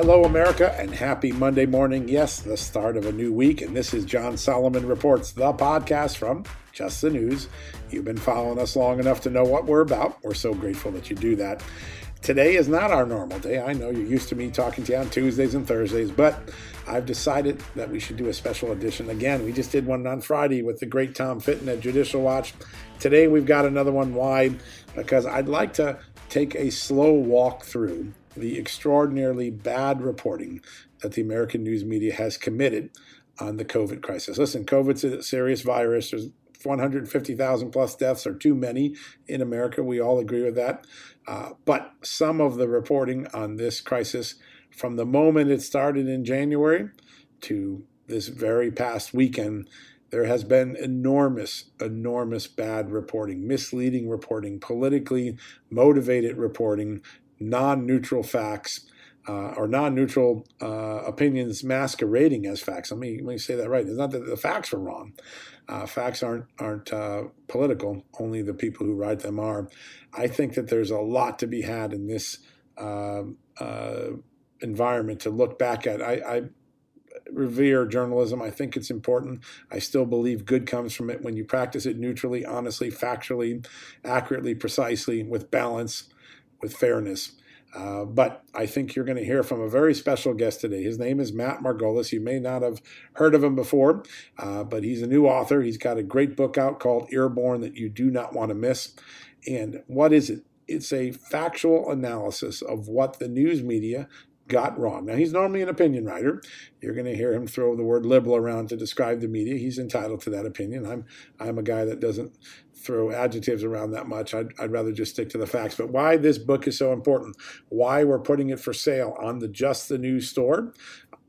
Hello, America, and happy Monday morning. Yes, the start of a new week. And this is John Solomon Reports, the podcast from Just the News. You've been following us long enough to know what we're about. We're so grateful that you do that. Today is not our normal day. I know you're used to me talking to you on Tuesdays and Thursdays, but I've decided that we should do a special edition. Again, we just did one on Friday with the great Tom Fitton at Judicial Watch. Today we've got another one Why? because I'd like to take a slow walk through the extraordinarily bad reporting that the American news media has committed on the COVID crisis. Listen, COVID's a serious virus. There's 150,000 plus deaths are too many in America. We all agree with that. Uh, but some of the reporting on this crisis from the moment it started in January to this very past weekend, there has been enormous, enormous bad reporting, misleading reporting, politically motivated reporting non neutral facts uh, or non neutral uh, opinions masquerading as facts. Let me, let me say that right. It's not that the facts are wrong. Uh, facts aren't aren't uh, political. Only the people who write them are. I think that there's a lot to be had in this um, uh, environment to look back at. I, I revere journalism. I think it's important. I still believe good comes from it when you practice it neutrally, honestly, factually, accurately, precisely, with balance with fairness. Uh, but I think you're going to hear from a very special guest today. His name is Matt Margolis. You may not have heard of him before, uh, but he's a new author. He's got a great book out called Airborne that you do not want to miss. And what is it? It's a factual analysis of what the news media got wrong. Now, he's normally an opinion writer. You're going to hear him throw the word liberal around to describe the media. He's entitled to that opinion. I'm I'm a guy that doesn't throw adjectives around that much. I'd, I'd rather just stick to the facts. But why this book is so important, why we're putting it for sale on the Just the News store,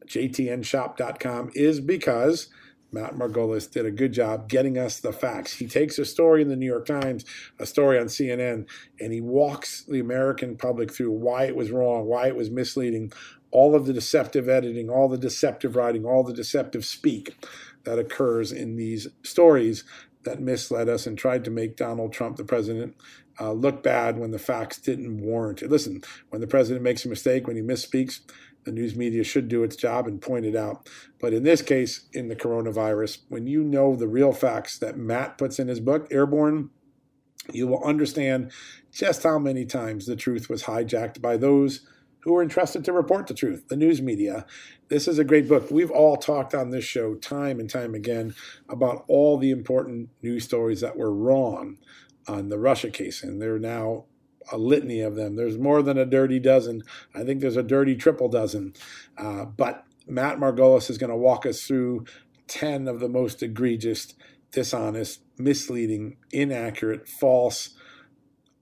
jtnshop.com, is because Matt Margolis did a good job getting us the facts. He takes a story in the New York Times, a story on CNN, and he walks the American public through why it was wrong, why it was misleading, all of the deceptive editing, all the deceptive writing, all the deceptive speak that occurs in these stories that misled us and tried to make Donald Trump, the president, uh, look bad when the facts didn't warrant it. Listen, when the president makes a mistake, when he misspeaks, the news media should do its job and point it out. But in this case, in the coronavirus, when you know the real facts that Matt puts in his book, Airborne, you will understand just how many times the truth was hijacked by those who are entrusted to report the truth, the news media. This is a great book. We've all talked on this show time and time again about all the important news stories that were wrong on the Russia case, and there are now a litany of them. There's more than a dirty dozen. I think there's a dirty triple dozen. Uh, but Matt Margolis is going to walk us through 10 of the most egregious, dishonest, misleading, inaccurate, false,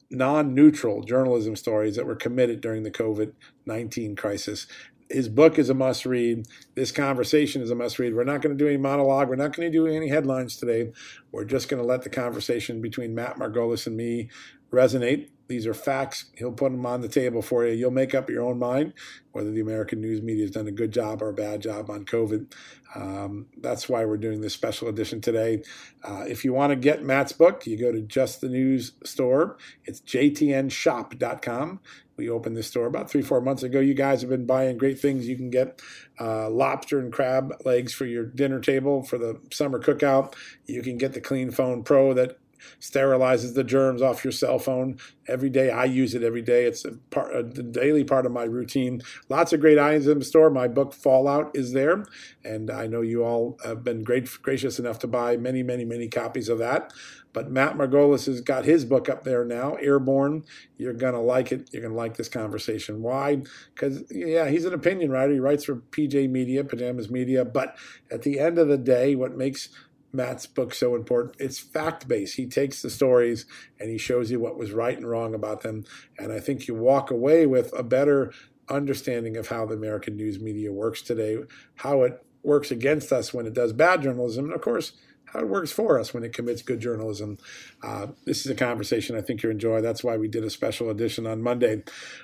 non neutral journalism stories that were committed during the COVID 19 crisis. His book is a must read. This conversation is a must read. We're not going to do any monologue. We're not going to do any headlines today. We're just going to let the conversation between Matt Margolis and me resonate. These are facts. He'll put them on the table for you. You'll make up your own mind whether the American news media has done a good job or a bad job on COVID. Um, that's why we're doing this special edition today. Uh, if you want to get Matt's book, you go to Just the News store. It's jtnshop.com. We opened this store about three, four months ago. You guys have been buying great things. You can get uh, lobster and crab legs for your dinner table for the summer cookout. You can get the Clean Phone Pro that sterilizes the germs off your cell phone every day. I use it every day. It's a, part, uh, a daily part of my routine. Lots of great items in the store. My book Fallout is there, and I know you all have been great, gracious enough to buy many, many, many copies of that. But Matt Margolis has got his book up there now, Airborne. You're to like it. You're to like this conversation. Why? Because, yeah, he's an opinion writer. He writes for PJ Media, Pajamas Media. But at the end of the day, what makes Matt's book so important. It's fact based. He takes the stories and he shows you what was right and wrong about them. And I think you walk away with a better understanding of how the American news media works today, how it works against us when it does bad journalism, and of course, how it works for us when it commits good journalism. Uh, this is a conversation I think you enjoy. That's why we did a special edition on Monday.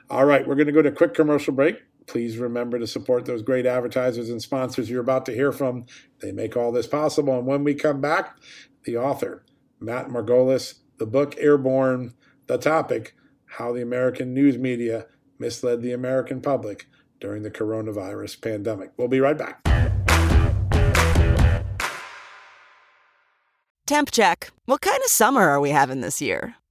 All right, we're going to go to a quick commercial break. Please remember to support those great advertisers and sponsors you're about to hear from. They make all this possible. And when we come back, the author, Matt Margolis, the book Airborne, the topic, How the American News Media Misled the American Public During the Coronavirus Pandemic. We'll be right back. Temp check. What kind of summer are we having this year?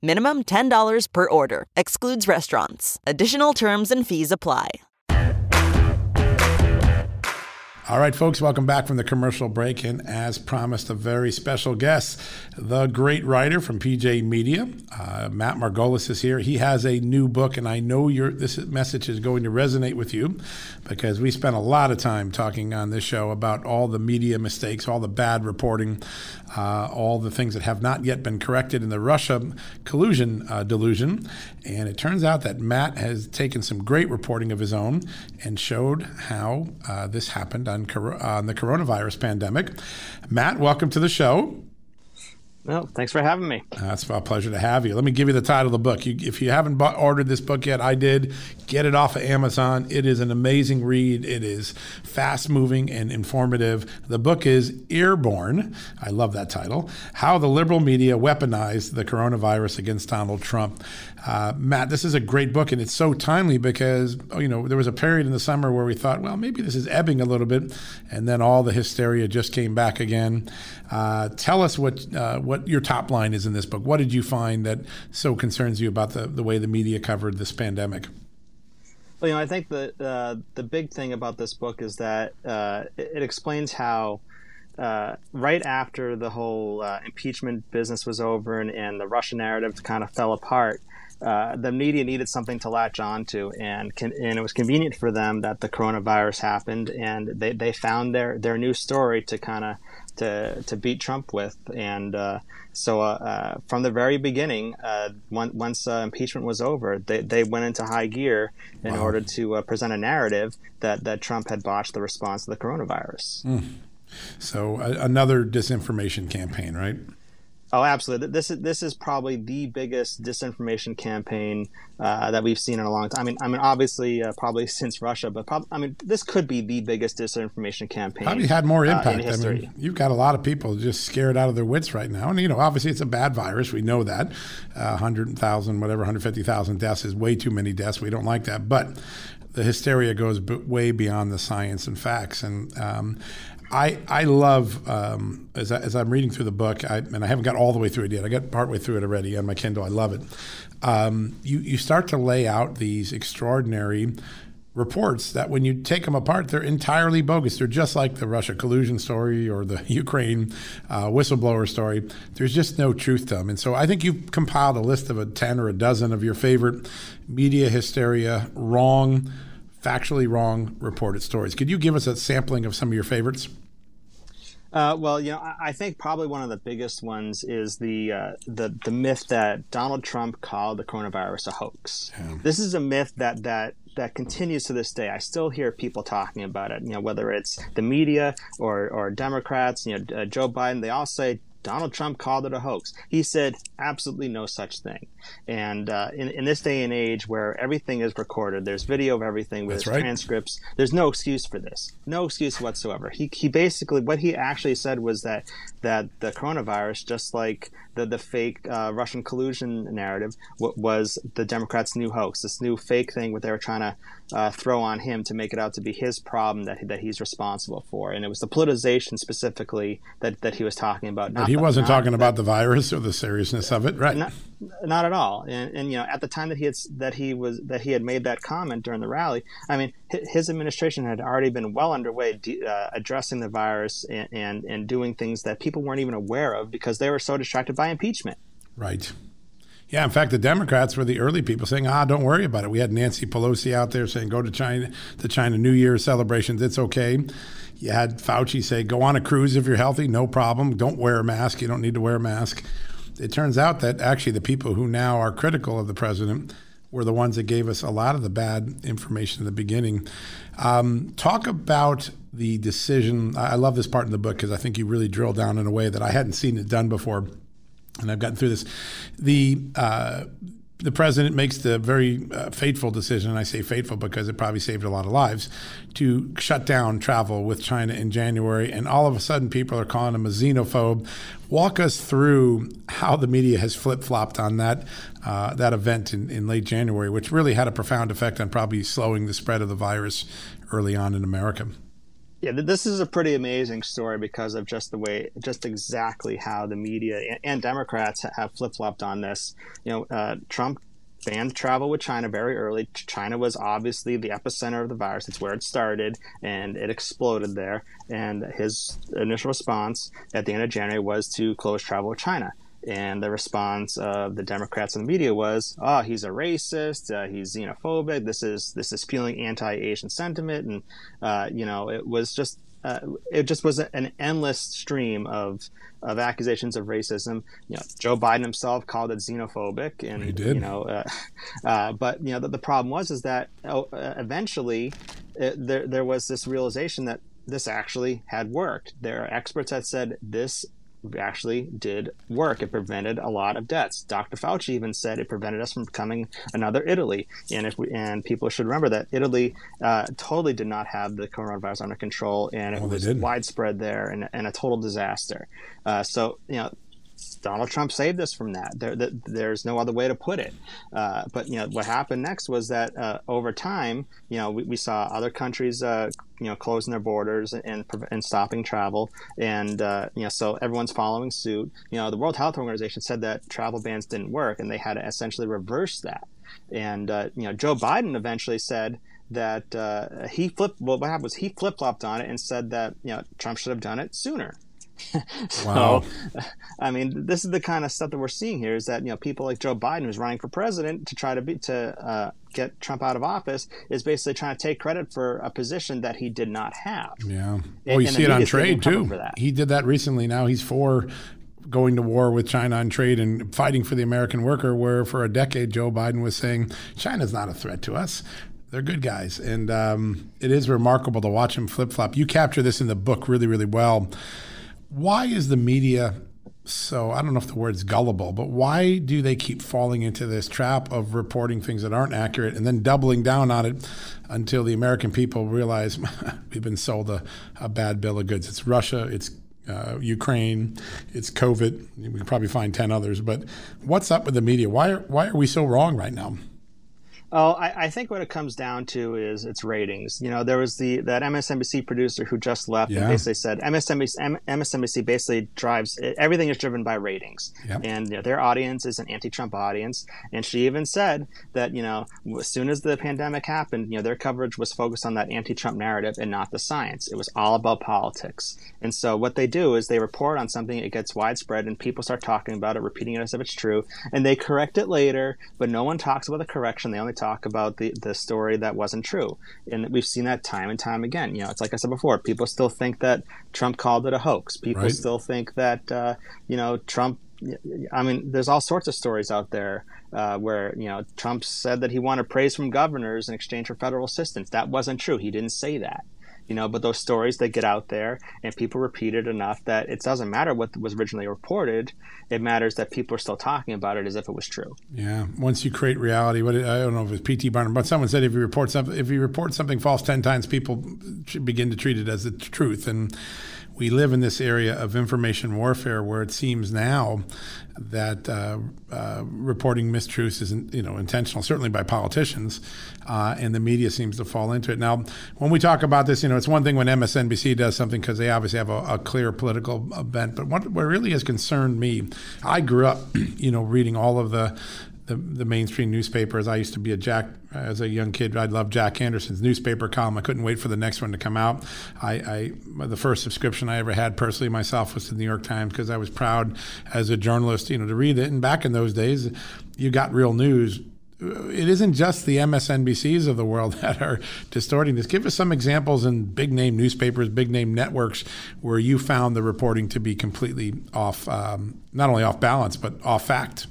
Minimum $10 per order. Excludes restaurants. Additional terms and fees apply. All right, folks, welcome back from the commercial break. And as promised, a very special guest, the great writer from PJ Media, uh, Matt Margolis is here. He has a new book, and I know your this message is going to resonate with you because we spent a lot of time talking on this show about all the media mistakes, all the bad reporting, uh, all the things that have not yet been corrected in the Russia collusion uh, delusion. And it turns out that Matt has taken some great reporting of his own and showed how uh, this happened on, on the coronavirus pandemic. Matt, welcome to the show. Well, thanks for having me. It's a pleasure to have you. Let me give you the title of the book. You, if you haven't bought, ordered this book yet, I did. Get it off of Amazon. It is an amazing read. It is fast moving and informative. The book is Airborne. I love that title. How the liberal media weaponized the coronavirus against Donald Trump. Uh, Matt, this is a great book, and it's so timely because oh, you know there was a period in the summer where we thought, well, maybe this is ebbing a little bit, and then all the hysteria just came back again. Uh, tell us what uh, what your top line is in this book. What did you find that so concerns you about the the way the media covered this pandemic? Well, you know, I think the uh, the big thing about this book is that uh, it, explains how. Uh, right after the whole impeachment business was over and, and the Russian narrative kind of fell apart, uh, the media needed something to latch on to, and, can, and it was convenient for them that the coronavirus happened, and they, they found their, their new story to kind of to, to beat Trump with. And uh, so uh, uh from the very beginning, uh, once impeachment was over, they, they went into high gear in wow. order to present a narrative that, that Trump had botched the response to the coronavirus. Mm. So another disinformation campaign, right? Oh, absolutely. This is this is probably the biggest disinformation campaign uh, that we've seen in a long time. I mean, I mean, obviously, uh, probably since Russia, but I mean, this could be the biggest disinformation campaign. Probably had more impact. Uh, I mean, you've got a lot of people just scared out of their wits right now, and you know, obviously, it's a bad virus. We know that. Uh, hundred thousand, whatever, hundred fifty thousand deaths is way too many deaths. We don't like that, but the hysteria goes b- way beyond the science and facts. And um, I I love um, as, I, as I'm reading through the book, I, and I haven't got all the way through it yet. I got partway through it already on my Kindle. I love it. Um, you you start to lay out these extraordinary reports that when you take them apart, they're entirely bogus. They're just like the Russia collusion story or the Ukraine uh, whistleblower story. There's just no truth to them. And so I think you've compiled a list of a 10 or a dozen of your favorite media hysteria, wrong factually wrong reported stories. Could you give us a sampling of some of your favorites? Uh, well, you know, I think probably one of the biggest ones is the uh, the the myth that Donald Trump called the coronavirus a hoax. Yeah. This is a myth that that that continues to this day. I still hear people talking about it. You know, whether it's the media or or Democrats. You know, uh, Joe Biden. They all say Donald Trump called it a hoax. He said absolutely no such thing. And uh, in, in this day and age where everything is recorded, there's video of everything, with right. transcripts, there's no excuse for this. No excuse whatsoever. He, he basically, what he actually said was that, that the coronavirus, just like the, the fake uh, Russian collusion narrative, was the Democrats' new hoax, this new fake thing what they were trying to uh, throw on him to make it out to be his problem that, that he's responsible for. And it was the politicization specifically that, that he was talking about. but he wasn't the, talking about the virus or the seriousness of it, right? Not, not at all. And, and, you know, at the time that he had that he was that he had made that comment during the rally, I mean, his administration had already been well underway de- uh, addressing the virus and, and and doing things that people weren't even aware of because they were so distracted by impeachment. Right. Yeah, in fact, the Democrats were the early people saying, "Ah, don't worry about it." We had Nancy Pelosi out there saying, "Go to China, the China New Year celebrations. It's okay." You had Fauci say, "Go on a cruise if you're healthy, no problem. Don't wear a mask. You don't need to wear a mask." It turns out that actually the people who now are critical of the president were the ones that gave us a lot of the bad information in the beginning. Um, talk about the decision. I love this part in the book because I think you really drill down in a way that I hadn't seen it done before and I've gotten through this. The uh, the president makes the very uh, fateful decision, and I say fateful because it probably saved a lot of lives, to shut down travel with China in January. And all of a sudden, people are calling him a xenophobe. Walk us through how the media has flip flopped on that uh, that event in, in late January, which really had a profound effect on probably slowing the spread of the virus early on in America. Yeah, this is a pretty amazing story because of just the way, just exactly how the media and, Democrats have flip flopped on this. You know, uh, Trump banned travel with China very early. China was obviously the epicenter of the virus. It's where it started, and it exploded there. And his initial response at the end of January was to close travel with China. And the response of the Democrats and the media was, "Oh, he's a racist. Uh, he's xenophobic. This is this is fueling anti-Asian sentiment." And uh, you know, it was just uh, it just was an endless stream of of accusations of racism. You know, Joe Biden himself called it xenophobic, and he did. You know, uh, uh, but you know, the, the, problem was is that uh, eventually it, there there was this realization that this actually had worked. There are experts that said this actually did work. It prevented a lot of deaths. Dr. Fauci even said it prevented us from becoming another Italy. And if we, and people should remember that Italy uh, totally did not have the coronavirus under control, and it was widespread there and, and, a total disaster. Uh, so you know Donald Trump saved us from that. There, there, there's no other way to put it. Uh, but you know what happened next was that uh, over time, you know, we, we saw other countries, uh, you know, closing their borders and and stopping travel, and uh, you know, so everyone's following suit. You know, the World Health Organization said that travel bans didn't work, and they had to essentially reverse that. And uh, you know, Joe Biden eventually said that uh, he flipped. Well, what happened was he flip flopped on it and said that you know Trump should have done it sooner. so, wow. I mean, this is the kind of stuff that we're seeing here. Is that you know people like Joe Biden, who's running for president to try to be to uh, get Trump out of office, is basically trying to take credit for a position that he did not have. Yeah. Well, and, you see it on trade too. He did that recently. Now he's for going to war with China on trade and fighting for the American worker, where for a decade Joe Biden was saying China's not a threat to us. They're good guys, and um, it is remarkable to watch him flip flop. You capture this in the book really, really well why is the media so I don't know if the word's gullible, but why do they keep falling into this trap of reporting things that aren't accurate and then doubling down on it until the American people realize we've been sold a, a bad bill of goods? It's Russia, it's uh, Ukraine, it's COVID. We can probably find 10 others, but what's up with the media? Why are, why are we so wrong right now? Oh, I, I, think what it comes down to is its ratings. You know, there was the that MSNBC producer who just left yeah. and basically said MSNBC, MSNBC basically drives everything is driven by ratings, yep. and you know, their audience is an anti-Trump audience. And she even said that you know as soon as the pandemic happened, you know their coverage was focused on that anti-Trump narrative and not the science. It was all about politics. And so what they do is they report on something, it gets widespread, and people start talking about it, repeating it as if it's true, and they correct it later, but no one talks about the correction. They only talk about the, the story that wasn't true. And we've seen that time and time again. You know, it's like I said before, people still think that Trump called it a hoax. People right. still think that, uh, you know, Trump I mean, there's all sorts of stories out there uh, where you know Trump said that he wanted praise from governors in exchange for federal assistance. That wasn't true. He didn't say that you know but those stories they get out there and people repeat it enough that it doesn't matter what was originally reported. It matters that people are still talking about it as if it was true. Yeah. Once you create reality what i don't know if it's pt barnum but someone said if you report something if you report something false 10 times people begin to treat it as the truth. And we live in this area of information warfare where it seems now that uh, uh, reporting mistruths isn't you know intentional, certainly by politicians, uh, and the media seems to fall into it. Now, when we talk about this, you know, it's one thing when MSNBC does something because they obviously have a, a, clear political bent, but what, what really has concerned me, I grew up, you know, reading all of the the, the mainstream newspapers. I used to be a Jack as a young kid. I loved Jack Anderson's newspaper column. I couldn't wait for the next one to come out. I, I the first subscription I ever had personally myself was to the New York Times because I was proud as a journalist, you know, to read it. And back in those days, you got real news it isn't just the MSNBCs of the world that are distorting this. Give us some examples in big name newspapers, big name networks where you found the reporting to be completely off, um, not only off balance, but off fact.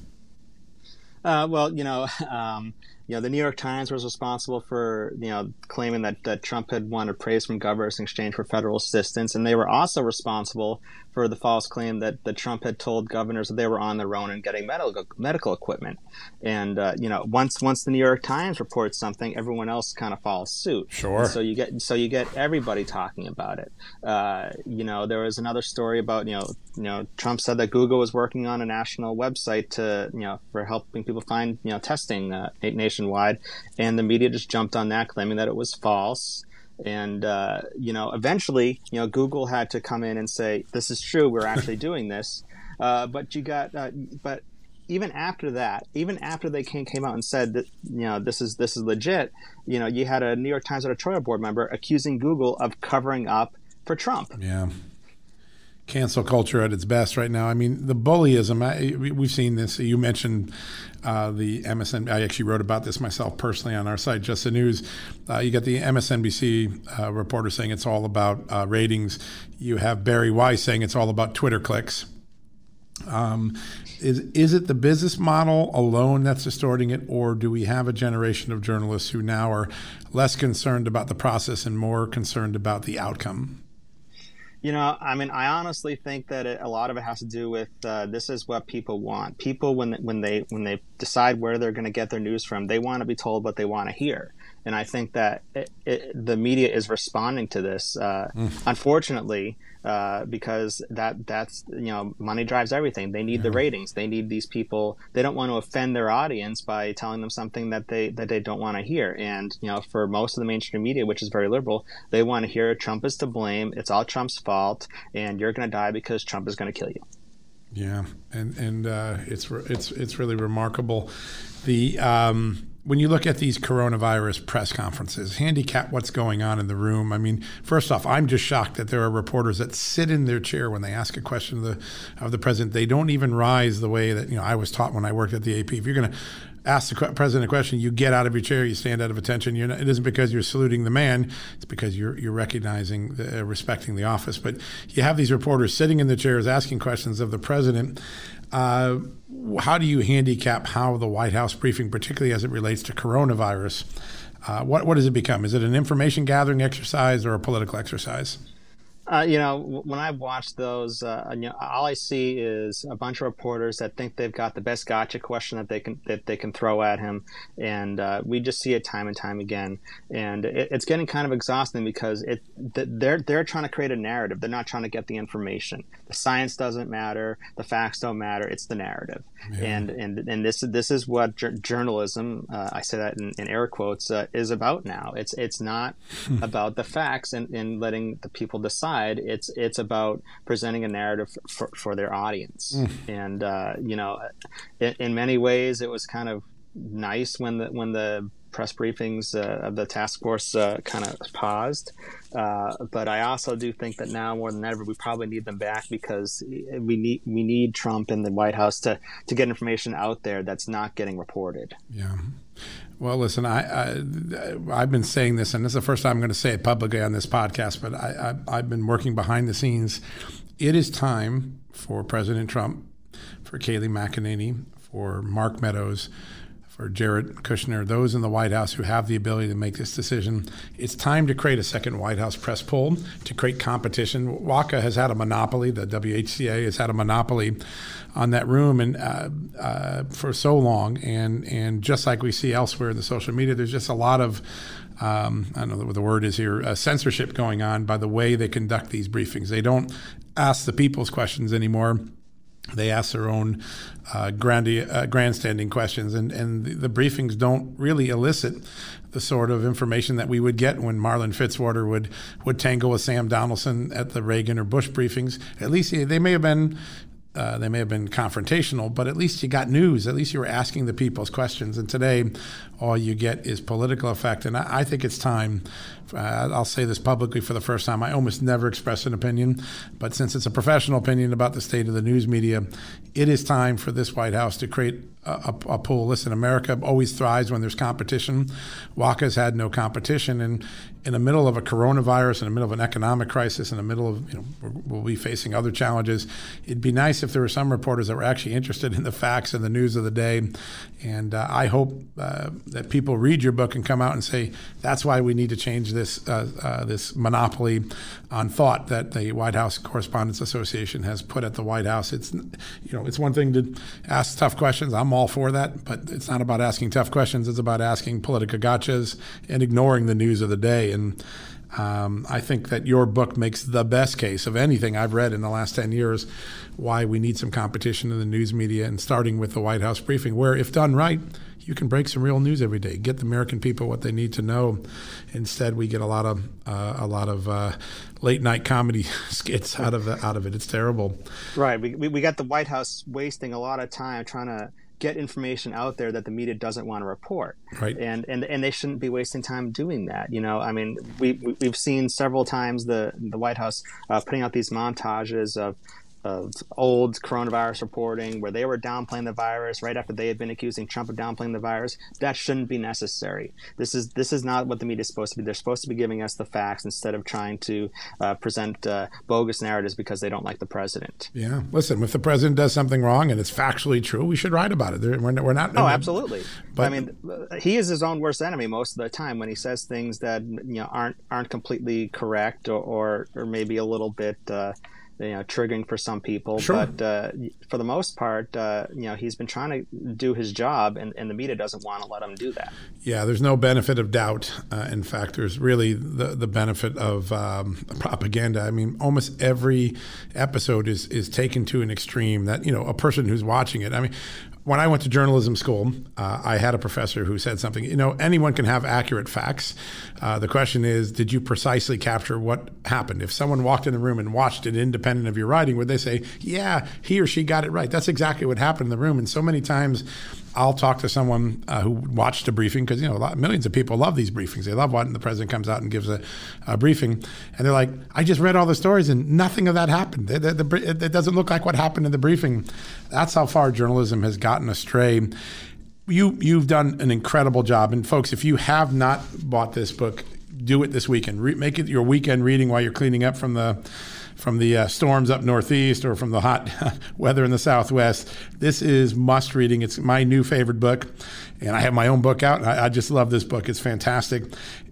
Uh, well, you know, um, you know, the New York Times was responsible for, you know, claiming that, that Trump had wanted praise from governors in exchange for federal assistance. And they were also responsible for the false claim that, that Trump had told governors that they were on their own and getting medical medical equipment. And uh, you know, once once the New York Times reports something, everyone else kind of follows suit. Sure. And so you get so you get everybody talking about it. Uh, you know, there was another story about you know you know Trump said that Google was working on a national website to you know for helping people find you know testing uh, nationwide, and the media just jumped on that, claiming that it was false and uh, you know eventually you know google had to come in and say this is true we're actually doing this. Uh, but you got uh, but even after that even after they came, came out and said that you know this is this is legit you know you had a new york times editorial board member accusing google of covering up for trump. Yeah cancel culture at its best right now. I mean, the bullyism. I, we've seen this. You mentioned uh, the MSN. I actually wrote about this myself personally on our site, Just the News. Uh, you got the MSNBC uh, reporter saying it's all about uh, ratings. You have Bari Weiss saying it's all about Twitter clicks. Um, is is it the business model alone that's distorting it, or do we have a generation of journalists who now are less concerned about the process and more concerned about the outcome? You know, I mean, I honestly think that it, a lot of it has to do with uh, this is what people want. People when when they when they decide where they're going to get their news from, they want to be told what they want to hear. And I think that it, it, the media is responding to this. Uh, mm. Unfortunately, uh, because that that's you know money drives everything. They need yeah. the ratings. They need these people. They don't want to offend their audience by telling them something that they that they don't want to hear. And you know, for most of the mainstream media, which is very liberal, they want to hear Trump is to blame. It's all Trump's fault, and you're going to die because Trump is going to kill you. Yeah, and and uh, it's it's it's really remarkable. The um, when you look at these coronavirus press conferences, handicap what's going on in the room. I mean, first off, I'm just shocked that there are reporters that sit in their chair when they ask a question of the of the president. They don't even rise the way that you know I was taught when I worked at the AP. If you're going to ask the president a question, you get out of your chair, you stand out of attention. Not, it isn't because you're saluting the man; it's because you're you're recognizing, the, uh, respecting the office. But you have these reporters sitting in the chairs asking questions of the president. Uh, how do you handicap how the White House briefing, particularly as it relates to coronavirus, uh, what what does it become? Is it an information gathering exercise or a political exercise? Uh, you know, when I've watched those, uh, you know, all I see is a bunch of reporters that think they've got the best gotcha question that they can that they can throw at him, and uh, we just see it time and time again. And it, it's getting kind of exhausting because it they're they're trying to create a narrative. They're not trying to get the information. The science doesn't matter. The facts don't matter. It's the narrative. Yeah. And and and this this is what journalism. Uh, I say that in, in air quotes uh, is about now. It's it's not about the facts and, and letting the people decide side, it's it's about presenting a narrative for, for their audience. Mm. And uh, you know, in, in, many ways, it was kind of nice when the when the press briefings uh, of the task force uh, kind of paused. Uh, but I also do think that now more than ever, we probably need them back because we need we need Trump in the White House to to get information out there that's not getting reported. Yeah. Well, listen, I, I have been saying this, and this is the first time I'm going to say it publicly on this podcast. But I, I I've been working behind the scenes. It is time for President Trump for Kayleigh McEnany, for Mark Meadows, for Jared Kushner, those in the White House who have the ability to make this decision. It's time to create a second White House press pool to create competition. WACA has had a monopoly, the WHCA has had a monopoly on that room and uh, uh, for so long. And, and just like we see elsewhere in the social media, there's just a lot of um, I don't know what the word is here, uh, censorship going on by the way they conduct these briefings. They don't ask the people's questions anymore they ask their own uh, grandi- uh, grandstanding questions, and, and the, the, briefings don't really elicit the sort of information that we would get when Marlin Fitzwater would, would tangle with Sam Donaldson at the Reagan or Bush briefings. At least they may have been uh, they may have been confrontational, but at least you got news. At least you were asking the people's questions. And today, all you get is political effect. And I, I think it's time. Uh, I'll say this publicly for the first time. I almost never express an opinion, but since it's a professional opinion about the state of the news media, it is time for this White House to create a, a, pool. Listen, America always thrives when there's competition. WACA's had no competition, and in the middle of a coronavirus, in the middle of an economic crisis, in the middle of you know we'll be facing other challenges. It'd be nice if there were some reporters that were actually interested in the facts and the news of the day. And uh, I hope uh, that people read your book and come out and say that's why we need to change this uh, uh this monopoly on thought that the White House Correspondents Association has put at the White House. It's you know it's one thing to ask tough questions. I'm all for that, but it's not about asking tough questions. It's about asking political gotchas and ignoring the news of the day. And um, I think that your book makes the best case of anything I've read in the last 10 years why we need some competition in the news media and starting with the White House briefing, where, if done right, you can break some real news every day. Get the American people what they need to know. Instead, we get a lot of uh, a lot of uh, late night comedy skits out of out of it. It's terrible. Right. We, we got the White House wasting a lot of time trying to get information out there that the media doesn't want to report. Right. And and and they shouldn't be wasting time doing that. You know, I mean, we we've seen several times the the White House uh, putting out these montages of of old coronavirus reporting where they were downplaying the virus right after they had been accusing Trump of downplaying the virus. That shouldn't be necessary. This is this is not what the media is supposed to be. They're supposed to be giving us the facts instead of trying to uh, present uh, bogus narratives because they don't like the president. Yeah, listen, if the president does something wrong and it's factually true, we should write about it. We're, we're not. Oh, absolutely. But I mean, he is his own worst enemy most of the time when he says things that you know aren't aren't completely correct or or, or maybe a little bit. Uh, you know triggering for some people sure. but uh, for the most part uh, you know he's been trying to do his job and, and the media doesn't want to let him do that yeah there's no benefit of doubt uh, in fact there's really the, the benefit of um, propaganda i mean almost every episode is is taken to an extreme that you know a person who's watching it i mean when I went to journalism school, uh, I had a professor who said something. You know, anyone can have accurate facts. Uh, the question is, did you precisely capture what happened? If someone walked in the room and watched it independent of your writing, would they say, "Yeah, he or she got it right"? That's exactly what happened in the room. And so many times, I'll talk to someone uh, who watched a briefing because you know lot, millions of people love these briefings. They love when the president comes out and gives a, a, briefing, and they're like, "I just read all the stories and nothing of that happened. The, it doesn't look like what happened in the briefing." That's how far journalism has gotten astray. You you've done an incredible job, and folks, if you have not bought this book, do it this weekend. Re- make it your weekend reading while you're cleaning up from the from the uh, storms up northeast or from the hot weather in the southwest. This is must reading. It's my new favorite book, and I have my own book out. I, I just love this book. It's fantastic.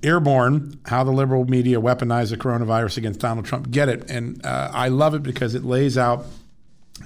Airborne: How the Liberal Media Weaponized the Coronavirus Against Donald Trump. Get it, and uh, I love it because it lays out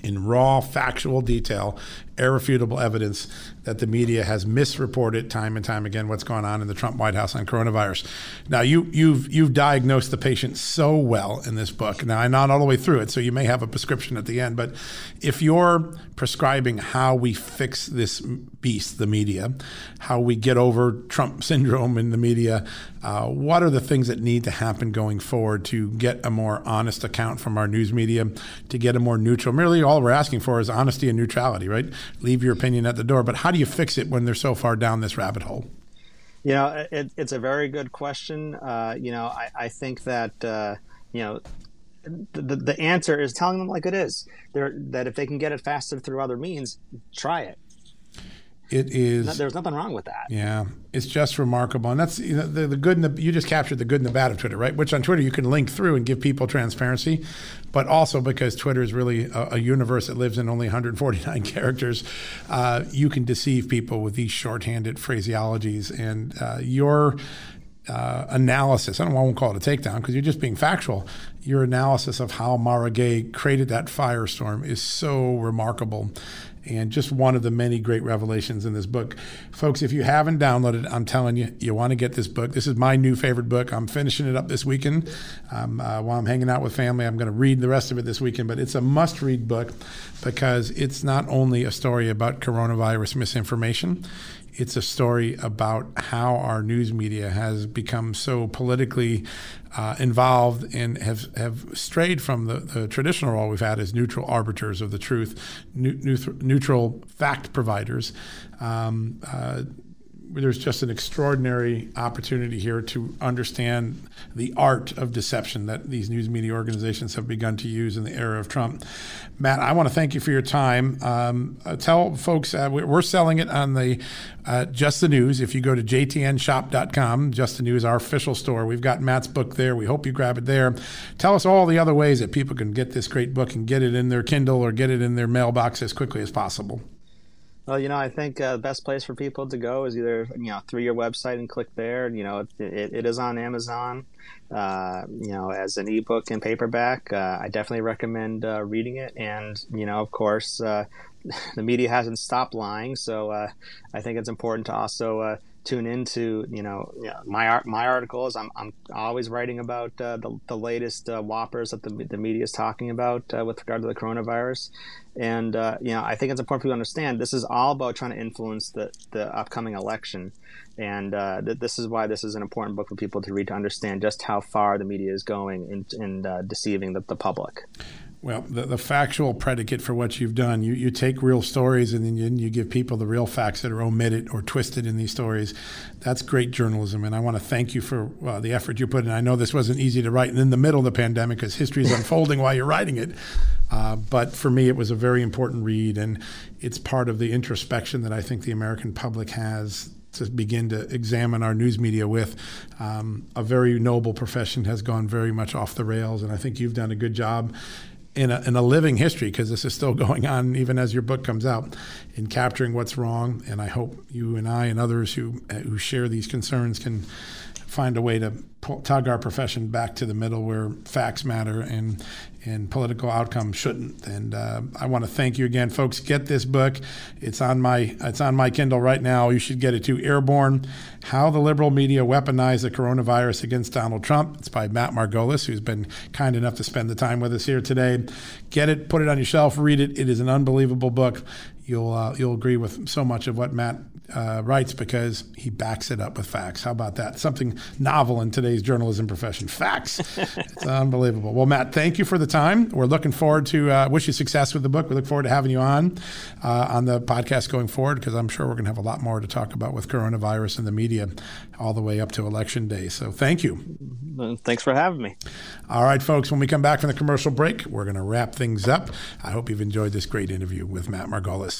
in raw factual detail irrefutable evidence that the media has misreported time and time again what's going on in the Trump White House on coronavirus. Now you you've you've diagnosed the patient so well in this book. Now I'm not all the way through it, so you may have a prescription at the end. But if you're prescribing how we fix this beast, the media, how we get over Trump syndrome in the media, uh, what are the things that need to happen going forward to get a more honest account from our news media, to get a more neutral? Merely all we're asking for is honesty and neutrality, right? Leave your opinion at the door. But how do you fix it when they're so far down this rabbit hole? You know, it, it's a very good question. Uh, you know, I, I think that, uh, you know, the, the answer is telling them like it is. They're, that if they can get it faster through other means, try it. It is. There's nothing wrong with that. Yeah, it's just remarkable, and that's you know, the, the good and the you just captured the good and the bad of Twitter, right? Which on Twitter you can link through and give people transparency, but also because Twitter is really a, a universe that lives in only 149 characters, uh, you can deceive people with these shorthanded phraseologies, and uh, your uh, analysis. I don't want to call it a takedown because you're just being factual. Your analysis of how Mara Gay created that firestorm is so remarkable and just one of the many great revelations in this book. Folks, if you haven't downloaded it, I'm telling you, you want to get this book. This is my new favorite book. I'm finishing it up this weekend. Um, uh, while I'm hanging out with family, I'm going to read the rest of it this weekend, but it's a must read book because it's not only a story about coronavirus misinformation, it's a story about how our news media has become so politically uh, involved and have, have strayed from the, the, traditional role we've had as neutral arbiters of the truth, neutral fact providers. Um, uh, there's just an extraordinary opportunity here to understand the art of deception that these news media organizations have begun to use in the era of Trump. Matt, I want to thank you for your time. Um, uh, tell folks uh, we're selling it on the uh, Just the News. If you go to jtnshop.com, Just the News, our official store, we've got Matt's book there. We hope you grab it there. Tell us all the other ways that people can get this great book and get it in their Kindle or get it in their mailbox as quickly as possible. Well, you know, I think uh, the best place for people to go is either you know through your website and click there. You know, it, it, it is on Amazon. Uh, you know, as an ebook and paperback, uh, I definitely recommend uh, reading it. And you know, of course, uh, the media hasn't stopped lying, so uh, I think it's important to also tune into you know my my articles. I'm I'm always writing about uh, the the latest uh, whoppers that the the media is talking about uh, with regard to the coronavirus, and uh, you know I think it's important for you to understand this is all about trying to influence the the upcoming election, and uh, th- this is why this is an important book for people to read to understand just how far the media is going in uh, deceiving the, the public. Well, the, the factual predicate for what you've done, you, you take real stories and then you, you give people the real facts that are omitted or twisted in these stories. That's great journalism. And I want to thank you for uh, the effort you put in. I know this wasn't easy to write in the middle of the pandemic because history is unfolding while you're writing it. Uh, but for me, it was a very important read. And it's part of the introspection that I think the American public has to begin to examine our news media with. Um, a very noble profession has gone very much off the rails, and I think you've done a good job in a, in a living history because this is still going on even as your book comes out in capturing what's wrong and i hope you and i and others who who share these concerns can find a way to tug our profession back to the middle where facts matter and and political outcomes shouldn't. And uh, I want to thank you again, folks. Get this book. It's on my it's on my Kindle right now. You should get it to Airborne: How the Liberal Media Weaponized the Coronavirus Against Donald Trump. It's by Matt Margolis, who's been kind enough to spend the time with us here today. Get it, put it on your shelf, read it. It is an unbelievable book. You'll uh, you'll agree with so much of what Matt uh, writes because he backs it up with facts. How about that? Something novel in today's journalism profession. Facts. it's unbelievable. Well, Matt, thank you for the time. We're looking forward to uh, wish you success with the book. We look forward to having you on uh, on the podcast going forward because I'm sure we're going to have a lot more to talk about with coronavirus and the media all the way up to election day. So thank you. Thanks for having me. All right, folks. When we come back from the commercial break, we're going to wrap things up. I hope you've enjoyed this great interview with Matt Margolis.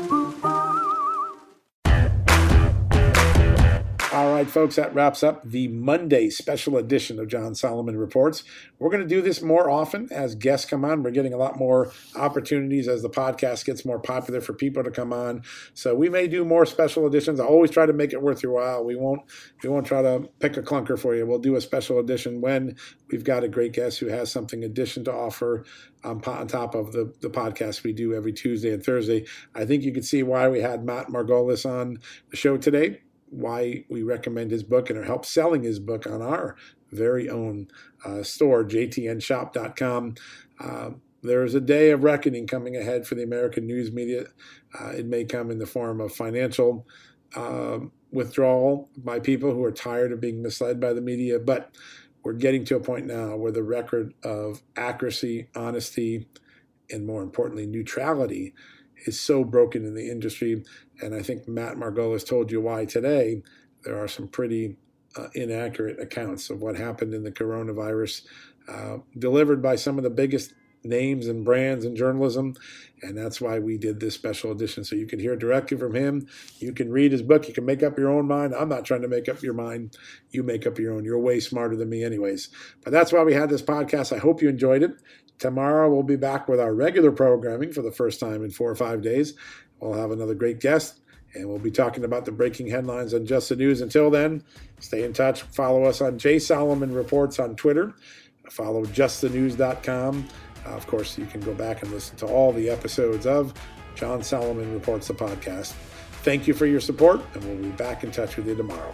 Right, folks, that wraps up the Monday special edition of John Solomon Reports. We're going to do this more often as guests come on. We're getting a lot more opportunities as the podcast gets more popular for people to come on. So we may do more special editions. I always try to make it worth your while. We won't we won't try to pick a clunker for you. We'll do a special edition when we've got a great guest who has something addition to offer um, on top of the, the podcast we do every Tuesday and Thursday. I think you can see why we had Matt Margolis on the show today why we recommend his book and are help selling his book on our very own uh, store, jtnshop.com. Uh, there's a day of reckoning coming ahead for the American news media. Uh, it may come in the form of financial uh, withdrawal by people who are tired of being misled by the media, but we're getting to a point now where the record of accuracy, honesty, and more importantly, neutrality is so broken in the industry. And I think Matt Margolis told you why today. There are some pretty uh, inaccurate accounts of what happened in the coronavirus, uh, delivered by some of the biggest names and brands in journalism. And that's why we did this special edition. So you can hear directly from him. You can read his book. You can make up your own mind. I'm not trying to make up your mind. You make up your own. You're way smarter than me, anyways. But that's why we had this podcast. I hope you enjoyed it. Tomorrow we'll be back with our regular programming for the first time in four or five days. We'll have another great guest, and we'll be talking about the breaking headlines on Just the News. Until then, stay in touch. Follow us on Jay Solomon Reports on Twitter. Follow justthenews.com. Uh, of course, you can go back and listen to all the episodes of John Solomon Reports the podcast. Thank you for your support, and we'll be back in touch with you tomorrow.